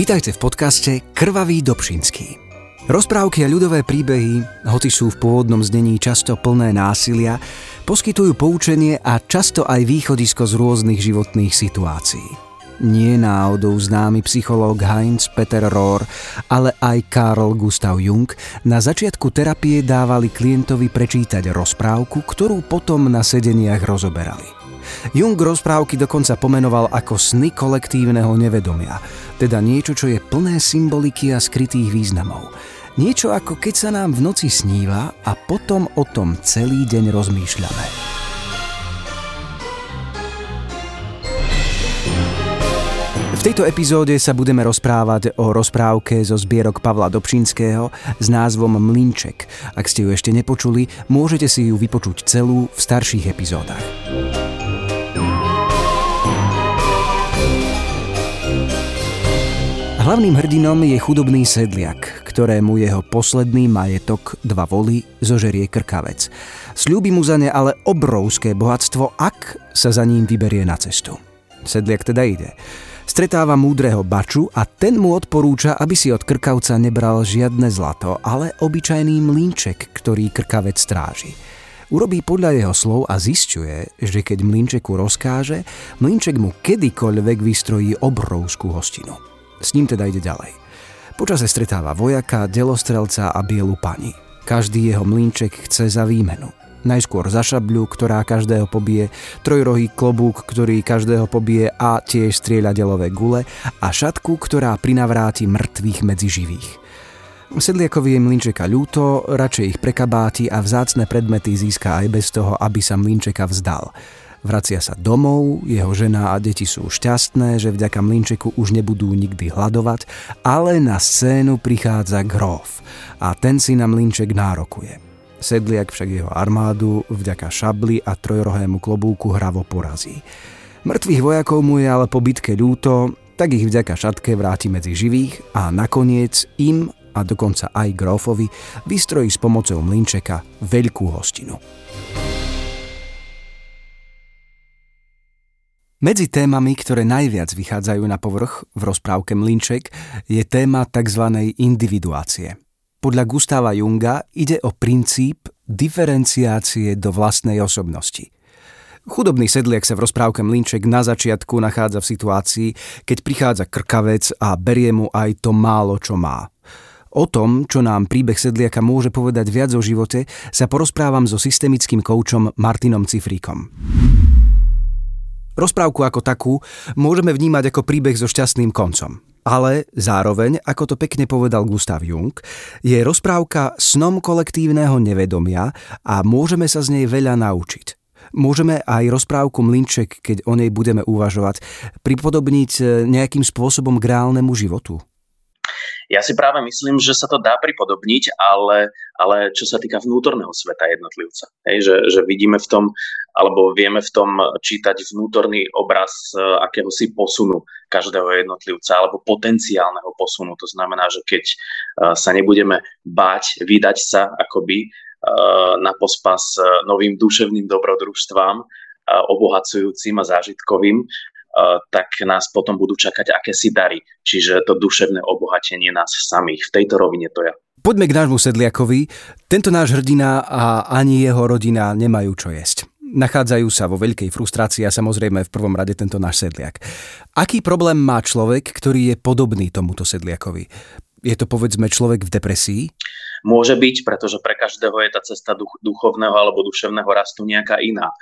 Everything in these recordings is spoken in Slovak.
Vítajte v podcaste Krvavý Dobšinský. Rozprávky a ľudové príbehy, hoci sú v pôvodnom znení často plné násilia, poskytujú poučenie a často aj východisko z rôznych životných situácií. Nie náhodou známy psychológ Heinz Peter Rohr, ale aj Carl Gustav Jung na začiatku terapie dávali klientovi prečítať rozprávku, ktorú potom na sedeniach rozoberali. Jung rozprávky dokonca pomenoval ako sny kolektívneho nevedomia, teda niečo, čo je plné symboliky a skrytých významov. Niečo ako keď sa nám v noci sníva a potom o tom celý deň rozmýšľame. V tejto epizóde sa budeme rozprávať o rozprávke zo zbierok Pavla Dobšinského s názvom Mlinček. Ak ste ju ešte nepočuli, môžete si ju vypočuť celú v starších epizódach. Hlavným hrdinom je chudobný sedliak, ktorému jeho posledný majetok, dva voly, zožerie krkavec. Sľúbi mu za ne ale obrovské bohatstvo, ak sa za ním vyberie na cestu. Sedliak teda ide. Stretáva múdreho baču a ten mu odporúča, aby si od krkavca nebral žiadne zlato, ale obyčajný mlínček, ktorý krkavec stráži. Urobí podľa jeho slov a zistuje, že keď mlínčeku rozkáže, mlínček mu kedykoľvek vystrojí obrovskú hostinu. S ním teda ide ďalej. Počase stretáva vojaka, delostrelca a bielu pani. Každý jeho mlínček chce za výmenu. Najskôr za šabľu, ktorá každého pobije, trojrohý klobúk, ktorý každého pobije a tiež strieľa delové gule a šatku, ktorá prinavráti mŕtvych medzi živých. Sedliakovi je mlinčeka ľúto, radšej ich prekabáti a vzácne predmety získa aj bez toho, aby sa mlinčeka vzdal. Vracia sa domov, jeho žena a deti sú šťastné, že vďaka mlinčeku už nebudú nikdy hľadovať, ale na scénu prichádza Grof a ten si na mlinček nárokuje. Sedliak však jeho armádu vďaka šabli a trojrohému klobúku hravo porazí. Mŕtvych vojakov mu je ale po bitke ľúto, tak ich vďaka šatke vráti medzi živých a nakoniec im a dokonca aj Grofovi vystrojí s pomocou mlinčeka veľkú hostinu. Medzi témami, ktoré najviac vychádzajú na povrch v rozprávke Mlinček, je téma tzv. individuácie. Podľa Gustava Junga ide o princíp diferenciácie do vlastnej osobnosti. Chudobný sedliak sa v rozprávke Mlinček na začiatku nachádza v situácii, keď prichádza krkavec a berie mu aj to málo, čo má. O tom, čo nám príbeh sedliaka môže povedať viac o živote, sa porozprávam so systemickým koučom Martinom Cifríkom. Rozprávku ako takú môžeme vnímať ako príbeh so šťastným koncom. Ale zároveň, ako to pekne povedal Gustav Jung, je rozprávka snom kolektívneho nevedomia a môžeme sa z nej veľa naučiť. Môžeme aj rozprávku Mlinček, keď o nej budeme uvažovať, pripodobniť e, nejakým spôsobom k reálnemu životu? Ja si práve myslím, že sa to dá pripodobniť, ale, ale čo sa týka vnútorného sveta jednotlivca. Hej, že, že vidíme v tom, alebo vieme v tom čítať vnútorný obraz e, akéhosi posunu každého jednotlivca, alebo potenciálneho posunu. To znamená, že keď e, sa nebudeme báť vydať sa akoby e, na pospas novým duševným dobrodružstvám, obohacujúcim a zážitkovým, tak nás potom budú čakať akési dary. Čiže to duševné obohatenie nás samých. V tejto rovine to je. Poďme k nášmu sedliakovi. Tento náš hrdina a ani jeho rodina nemajú čo jesť. Nachádzajú sa vo veľkej frustrácii a samozrejme v prvom rade tento náš sedliak. Aký problém má človek, ktorý je podobný tomuto sedliakovi? Je to povedzme človek v depresii? Môže byť, pretože pre každého je tá cesta duch, duchovného alebo duševného rastu nejaká iná.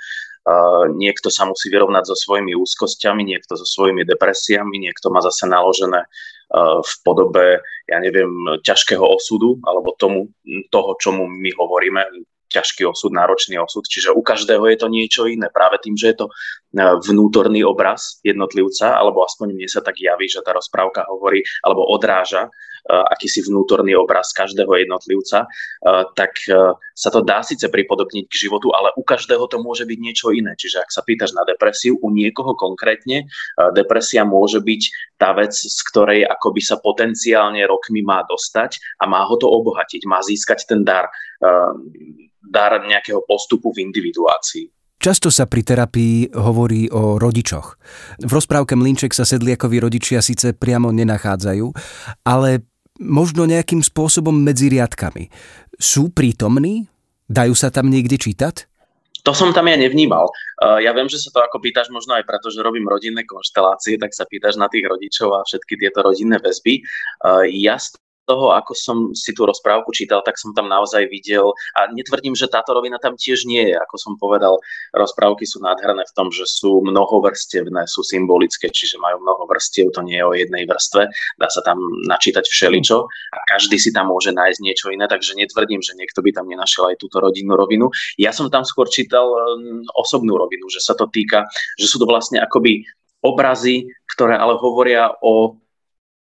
Niekto sa musí vyrovnať so svojimi úzkosťami, niekto so svojimi depresiami, niekto má zase naložené uh, v podobe, ja neviem, ťažkého osudu alebo tomu, toho, čomu my hovoríme, ťažký osud, náročný osud, čiže u každého je to niečo iné. Práve tým, že je to vnútorný obraz jednotlivca, alebo aspoň mne sa tak javí, že tá rozprávka hovorí, alebo odráža akýsi vnútorný obraz každého jednotlivca, eh, tak eh, sa to dá síce pripodobniť k životu, ale u každého to môže byť niečo iné. Čiže ak sa pýtaš na depresiu, u niekoho konkrétne depresia môže byť tá vec, z ktorej akoby sa potenciálne rokmi má dostať a má ho to obohatiť, má získať ten dar, dar nejakého postupu v individuácii. Často sa pri terapii hovorí o rodičoch. V rozprávke Mlinček sa sedliakovi rodičia síce priamo nenachádzajú, ale možno nejakým spôsobom medzi riadkami. Sú prítomní? Dajú sa tam niekde čítať? To som tam ja nevnímal. Uh, ja viem, že sa to ako pýtaš možno aj preto, že robím rodinné konštelácie, tak sa pýtaš na tých rodičov a všetky tieto rodinné väzby. Uh, ja toho, ako som si tú rozprávku čítal, tak som tam naozaj videl, a netvrdím, že táto rovina tam tiež nie je, ako som povedal, rozprávky sú nádherné v tom, že sú mnohovrstevné, sú symbolické, čiže majú mnoho vrstiev, to nie je o jednej vrstve, dá sa tam načítať všeličo a každý si tam môže nájsť niečo iné, takže netvrdím, že niekto by tam nenašiel aj túto rodinnú rovinu. Ja som tam skôr čítal um, osobnú rovinu, že sa to týka, že sú to vlastne akoby obrazy, ktoré ale hovoria o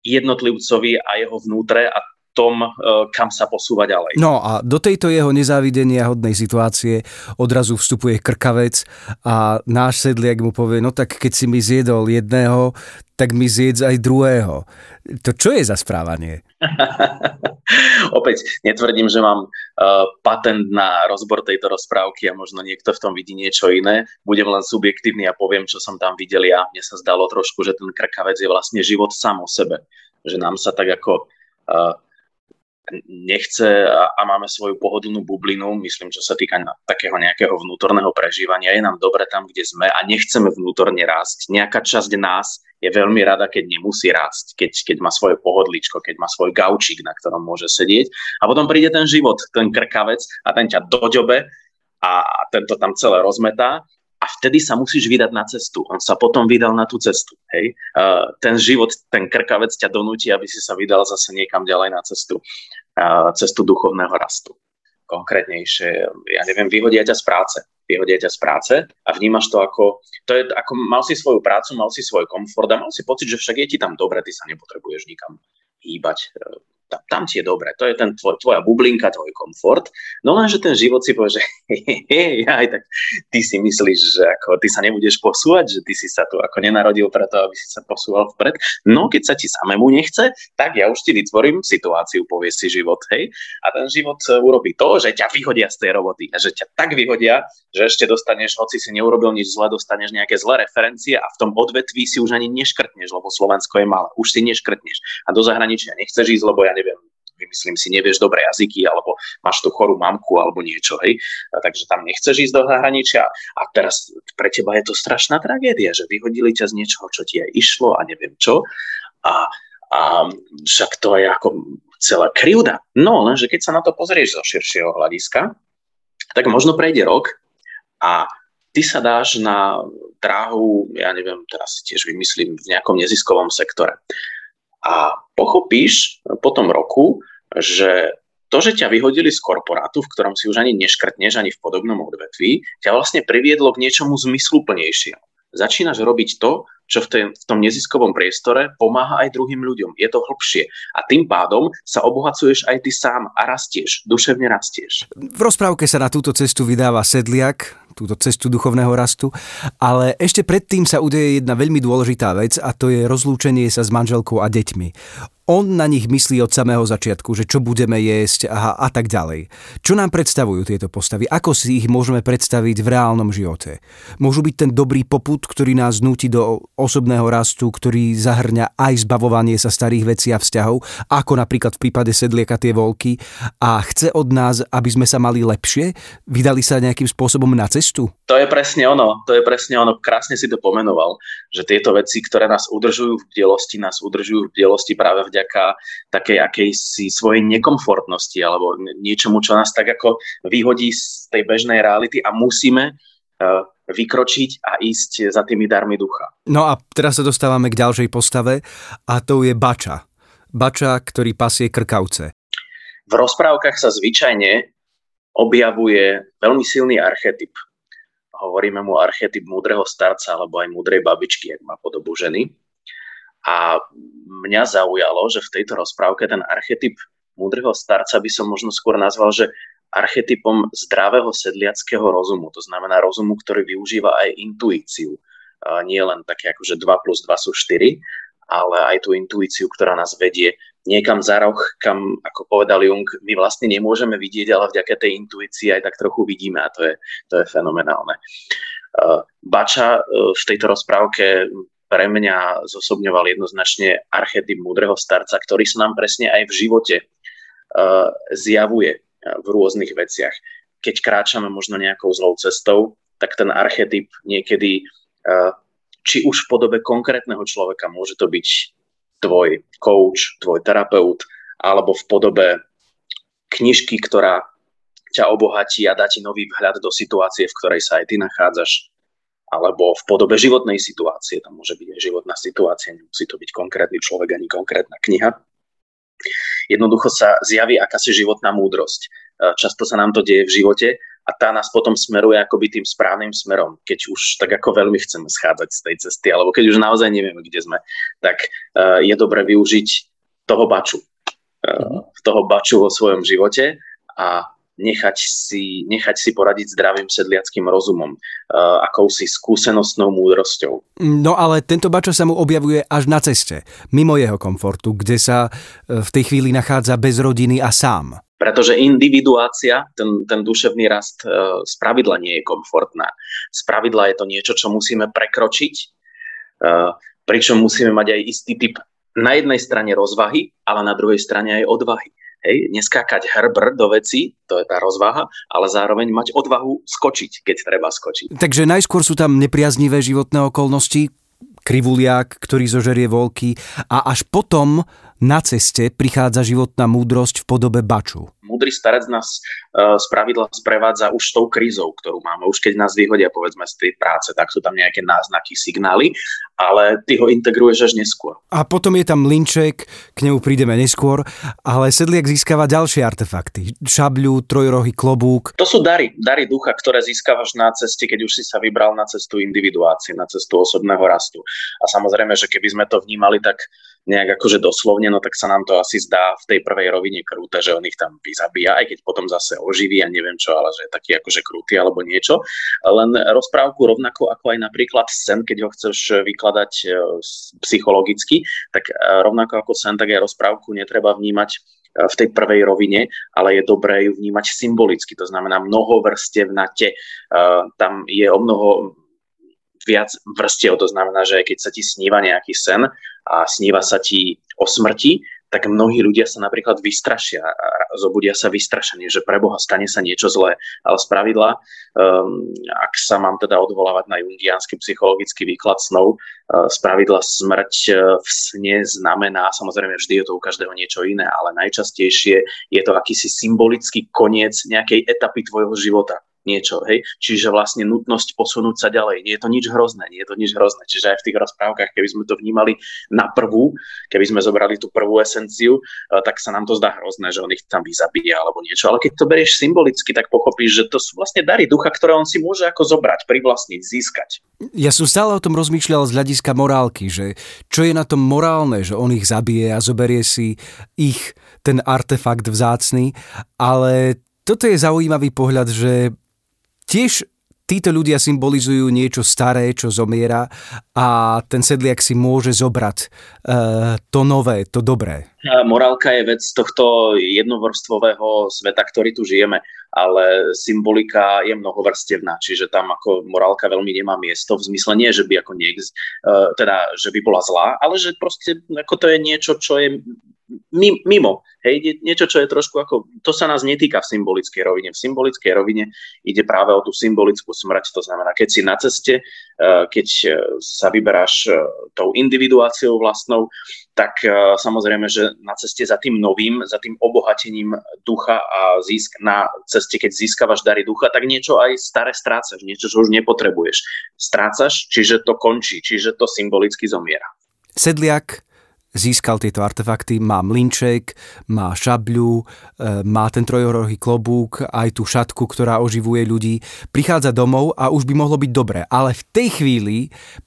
jednotlivcovi a jeho vnútre a tom, e, kam sa posúva ďalej. No a do tejto jeho nezávidenia hodnej situácie odrazu vstupuje krkavec a náš sedliak mu povie, no tak keď si mi zjedol jedného, tak mi zjedz aj druhého. To čo je za správanie? Opäť netvrdím, že mám patent na rozbor tejto rozprávky a možno niekto v tom vidí niečo iné. Budem len subjektívny a poviem, čo som tam videl ja. Mne sa zdalo trošku, že ten krkavec je vlastne život sám o sebe. Že nám sa tak ako uh, nechce a, máme svoju pohodlnú bublinu, myslím, čo sa týka takého nejakého vnútorného prežívania, je nám dobre tam, kde sme a nechceme vnútorne rásť. Nejaká časť nás je veľmi rada, keď nemusí rásť, keď, keď má svoje pohodličko, keď má svoj gaučík, na ktorom môže sedieť. A potom príde ten život, ten krkavec a ten ťa doďobe a tento tam celé rozmetá a vtedy sa musíš vydať na cestu. On sa potom vydal na tú cestu. Hej? Uh, ten život, ten krkavec ťa donúti, aby si sa vydal zase niekam ďalej na cestu, uh, cestu duchovného rastu. Konkrétnejšie, ja neviem, vyhodia ťa z práce. Vyhodia ťa z práce a vnímaš to ako, to je ako, mal si svoju prácu, mal si svoj komfort a mal si pocit, že však je ti tam dobre, ty sa nepotrebuješ nikam hýbať tam, tam ti je dobre, to je ten tvoj, tvoja bublinka, tvoj komfort, no lenže ten život si povie, že hej, aj tak ty si myslíš, že ako ty sa nebudeš posúvať, že ty si sa tu ako nenarodil preto, aby si sa posúval vpred, no keď sa ti samému nechce, tak ja už ti vytvorím situáciu, povie si život, hej, a ten život e, urobí to, že ťa vyhodia z tej roboty a že ťa tak vyhodia, že ešte dostaneš, hoci si neurobil nič zle, dostaneš nejaké zlé referencie a v tom odvetví si už ani neškrtneš, lebo Slovensko je malé, už si neškrtneš. A do zahraničia nechceš ísť, lebo ja neviem, vymyslím si, nevieš dobre jazyky, alebo máš tu chorú mamku, alebo niečo, hej. A takže tam nechceš ísť do zahraničia a teraz pre teba je to strašná tragédia, že vyhodili ťa z niečoho, čo ti aj išlo a neviem čo. A, a však to je ako celá krivda. No, lenže keď sa na to pozrieš zo širšieho hľadiska, tak možno prejde rok a ty sa dáš na dráhu, ja neviem, teraz tiež vymyslím, v nejakom neziskovom sektore a pochopíš po tom roku, že to, že ťa vyhodili z korporátu, v ktorom si už ani neškrtneš, ani v podobnom odvetví, ťa vlastne priviedlo k niečomu zmysluplnejšiemu. Začínaš robiť to, čo v, tej, v tom neziskovom priestore pomáha aj druhým ľuďom. Je to hlbšie. A tým pádom sa obohacuješ aj ty sám a rastieš, duševne rastieš. V rozprávke sa na túto cestu vydáva sedliak, túto cestu duchovného rastu, ale ešte predtým sa udeje jedna veľmi dôležitá vec a to je rozlúčenie sa s manželkou a deťmi on na nich myslí od samého začiatku, že čo budeme jesť a, a tak ďalej. Čo nám predstavujú tieto postavy? Ako si ich môžeme predstaviť v reálnom živote? Môžu byť ten dobrý poput, ktorý nás nutí do osobného rastu, ktorý zahrňa aj zbavovanie sa starých vecí a vzťahov, ako napríklad v prípade sedlieka tie volky a chce od nás, aby sme sa mali lepšie? Vydali sa nejakým spôsobom na cestu? To je presne ono, to je presne ono, krásne si to pomenoval, že tieto veci, ktoré nás udržujú v bdelosti, nás udržujú v bdelosti práve vďaka takej akejsi svojej nekomfortnosti alebo niečomu, čo nás tak ako vyhodí z tej bežnej reality a musíme vykročiť a ísť za tými darmi ducha. No a teraz sa dostávame k ďalšej postave a to je Bača. Bača, ktorý pasie krkavce. V rozprávkach sa zvyčajne objavuje veľmi silný archetyp. Hovoríme mu archetyp múdreho starca alebo aj múdrej babičky, ak má podobu ženy. A mňa zaujalo, že v tejto rozprávke ten archetyp múdreho starca by som možno skôr nazval, že archetypom zdravého sedliackého rozumu. To znamená rozumu, ktorý využíva aj intuíciu. Nie len také ako, že 2 plus 2 sú 4, ale aj tú intuíciu, ktorá nás vedie niekam za roh, kam, ako povedal Jung, my vlastne nemôžeme vidieť, ale vďaka tej intuícii aj tak trochu vidíme a to je, to je fenomenálne. Bača uh, v tejto rozprávke pre mňa zosobňoval jednoznačne archetyp múdreho starca, ktorý sa nám presne aj v živote uh, zjavuje v rôznych veciach. Keď kráčame možno nejakou zlou cestou, tak ten archetyp niekedy, či už v podobe konkrétneho človeka, môže to byť tvoj coach, tvoj terapeut, alebo v podobe knižky, ktorá ťa obohatí a dá ti nový vhľad do situácie, v ktorej sa aj ty nachádzaš, alebo v podobe životnej situácie, tam môže byť aj životná situácia, nemusí to byť konkrétny človek ani konkrétna kniha. Jednoducho sa zjaví akási životná múdrosť. E, často sa nám to deje v živote a tá nás potom smeruje akoby tým správnym smerom. Keď už tak ako veľmi chceme schádzať z tej cesty, alebo keď už naozaj nevieme, kde sme, tak e, je dobre využiť toho baču. Mm-hmm. Toho baču vo svojom živote a nechať si, nechať si poradiť zdravým sedliackým rozumom, uh, akousi skúsenostnou múdrosťou. No ale tento bačo sa mu objavuje až na ceste, mimo jeho komfortu, kde sa uh, v tej chvíli nachádza bez rodiny a sám. Pretože individuácia, ten, ten duševný rast uh, z pravidla nie je komfortná. Z pravidla je to niečo, čo musíme prekročiť, uh, pričom musíme mať aj istý typ na jednej strane rozvahy, ale na druhej strane aj odvahy. Hej, neskákať hrbr do veci, to je tá rozvaha, ale zároveň mať odvahu skočiť, keď treba skočiť. Takže najskôr sú tam nepriaznivé životné okolnosti, krivuliak, ktorý zožerie volky a až potom na ceste prichádza životná múdrosť v podobe baču. Múdry starec nás uh, z pravidla sprevádza už tou krízou, ktorú máme. Už keď nás vyhodia, povedzme, z tej práce, tak sú tam nejaké náznaky, signály, ale ty ho integruješ až neskôr. A potom je tam linček, k nemu prídeme neskôr, ale sedliak získava ďalšie artefakty. Šabľu, trojrohy, klobúk. To sú dary, dary ducha, ktoré získavaš na ceste, keď už si sa vybral na cestu individuácie, na cestu osobného rastu. A samozrejme, že keby sme to vnímali tak nejak akože doslovne, no tak sa nám to asi zdá v tej prvej rovine krúte, že on ich tam vyzabíja, aj keď potom zase oživí a neviem čo, ale že je taký akože krúty alebo niečo. Len rozprávku rovnako ako aj napríklad sen, keď ho chceš vykladať e, psychologicky, tak e, rovnako ako sen, tak aj rozprávku netreba vnímať e, v tej prvej rovine, ale je dobré ju vnímať symbolicky, to znamená mnoho vrstevnate. Tam je o mnoho viac vrstiev. To znamená, že keď sa ti sníva nejaký sen a sníva sa ti o smrti, tak mnohí ľudia sa napríklad vystrašia zobudia sa vystrašení, že pre Boha stane sa niečo zlé. Ale z pravidla, um, ak sa mám teda odvolávať na jungiánsky psychologický výklad snov, uh, z pravidla smrť uh, v sne znamená, samozrejme vždy je to u každého niečo iné, ale najčastejšie je to akýsi symbolický koniec nejakej etapy tvojho života niečo, hej. Čiže vlastne nutnosť posunúť sa ďalej. Nie je to nič hrozné, nie je to nič hrozné. Čiže aj v tých rozprávkach, keby sme to vnímali na prvú, keby sme zobrali tú prvú esenciu, eh, tak sa nám to zdá hrozné, že on ich tam vyzabíja alebo niečo. Ale keď to berieš symbolicky, tak pochopíš, že to sú vlastne dary ducha, ktoré on si môže ako zobrať, privlastniť, získať. Ja som stále o tom rozmýšľal z hľadiska morálky, že čo je na tom morálne, že on ich zabije a zoberie si ich ten artefakt vzácný, ale toto je zaujímavý pohľad, že Tiež títo ľudia symbolizujú niečo staré, čo zomiera a ten sedliak si môže zobrať uh, to nové, to dobré. Morálka je vec tohto jednovrstvového sveta, ktorý tu žijeme, ale symbolika je mnohovrstevná, čiže tam ako morálka veľmi nemá miesto v zmysle nie, že by ako niek, uh, teda, že by bola zlá, ale že proste ako to je niečo, čo je mimo. Hej, niečo, čo je trošku ako, to sa nás netýka v symbolickej rovine. V symbolickej rovine ide práve o tú symbolickú smrť, to znamená, keď si na ceste, eh, keď eh, sa vyberáš eh, tou individuáciou vlastnou, tak samozrejme, že na ceste za tým novým, za tým obohatením ducha a získ, na ceste, keď získavaš dary ducha, tak niečo aj staré strácaš, niečo, čo už nepotrebuješ. Strácaš, čiže to končí, čiže to symbolicky zomiera. Sedliak získal tieto artefakty, má mlinček, má šabľu, e, má ten trojorohý klobúk, aj tú šatku, ktorá oživuje ľudí. Prichádza domov a už by mohlo byť dobre, ale v tej chvíli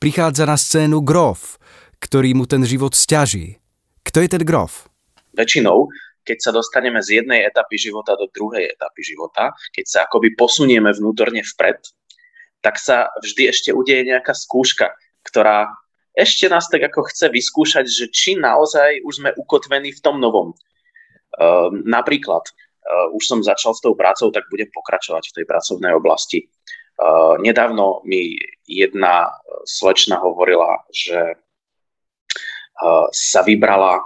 prichádza na scénu grof, ktorý mu ten život stiaží. Kto je ten grof? Väčšinou keď sa dostaneme z jednej etapy života do druhej etapy života, keď sa akoby posunieme vnútorne vpred, tak sa vždy ešte udeje nejaká skúška, ktorá ešte nás tak ako chce vyskúšať, že či naozaj už sme ukotvení v tom novom. Uh, napríklad, uh, už som začal s tou prácou, tak budem pokračovať v tej pracovnej oblasti. Uh, nedávno mi jedna slečna hovorila, že uh, sa vybrala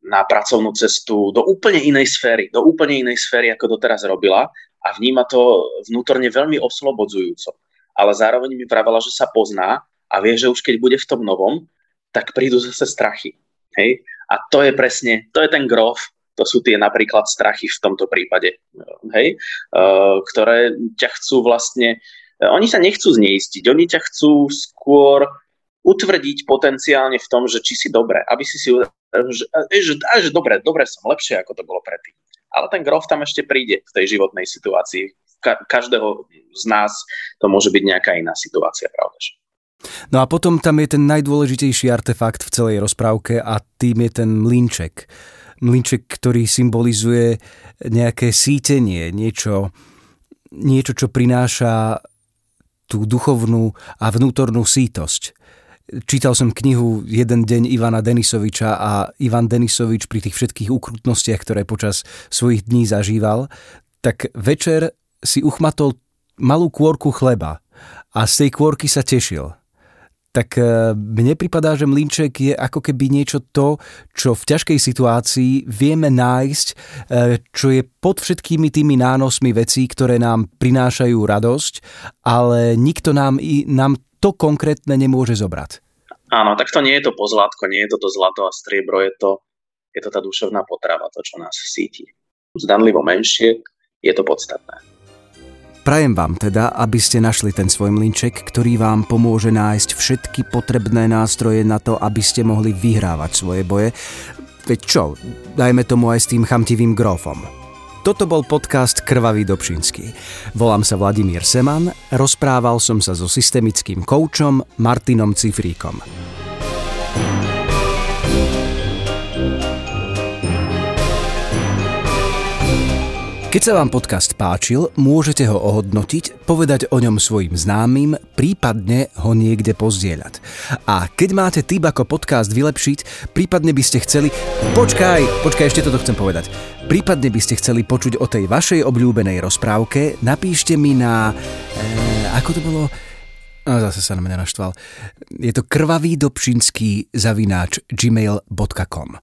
na pracovnú cestu do úplne inej sféry, do úplne inej sféry, ako doteraz robila a vníma to vnútorne veľmi oslobodzujúco. Ale zároveň mi pravila, že sa pozná a vie, že už keď bude v tom novom, tak prídu zase strachy. Hej? A to je presne, to je ten grof, to sú tie napríklad strachy v tomto prípade, hej? Uh, ktoré ťa chcú vlastne, uh, oni sa nechcú zneistiť, oni ťa chcú skôr utvrdiť potenciálne v tom, že či si dobre, aby si si že, že, že dobre, dobre som, lepšie ako to bolo predtým. Ale ten grof tam ešte príde v tej životnej situácii. Ka- každého z nás to môže byť nejaká iná situácia, pravda? No a potom tam je ten najdôležitejší artefakt v celej rozprávke a tým je ten mlinček. Mlinček, ktorý symbolizuje nejaké sítenie, niečo, niečo, čo prináša tú duchovnú a vnútornú sítosť. Čítal som knihu Jeden deň Ivana Denisoviča a Ivan Denisovič pri tých všetkých ukrutnostiach, ktoré počas svojich dní zažíval, tak večer si uchmatol malú kôrku chleba a z tej kôrky sa tešil. Tak e, mne pripadá, že mlinček je ako keby niečo to, čo v ťažkej situácii vieme nájsť, e, čo je pod všetkými tými nánosmi vecí, ktoré nám prinášajú radosť, ale nikto nám, nám to konkrétne nemôže zobrať. Áno, tak to nie je to pozlátko, nie je to to zlato a striebro, je to, je to tá duševná potrava, to, čo nás síti. Zdanlivo menšie, je to podstatné. Prajem vám teda, aby ste našli ten svoj mlinček, ktorý vám pomôže nájsť všetky potrebné nástroje na to, aby ste mohli vyhrávať svoje boje. Veď čo, dajme tomu aj s tým chamtivým grofom. Toto bol podcast Krvavý Dobšinský. Volám sa Vladimír Seman, rozprával som sa so systemickým koučom Martinom Cifríkom. Keď sa vám podcast páčil, môžete ho ohodnotiť, povedať o ňom svojim známym, prípadne ho niekde pozdieľať. A keď máte tip ako podcast vylepšiť, prípadne by ste chceli... Počkaj, počkaj, ešte toto chcem povedať. Prípadne by ste chceli počuť o tej vašej obľúbenej rozprávke, napíšte mi na... E, ako to bolo? A zase sa na mňa naštval. Je to krvavý dobšinský zavináč gmail.com.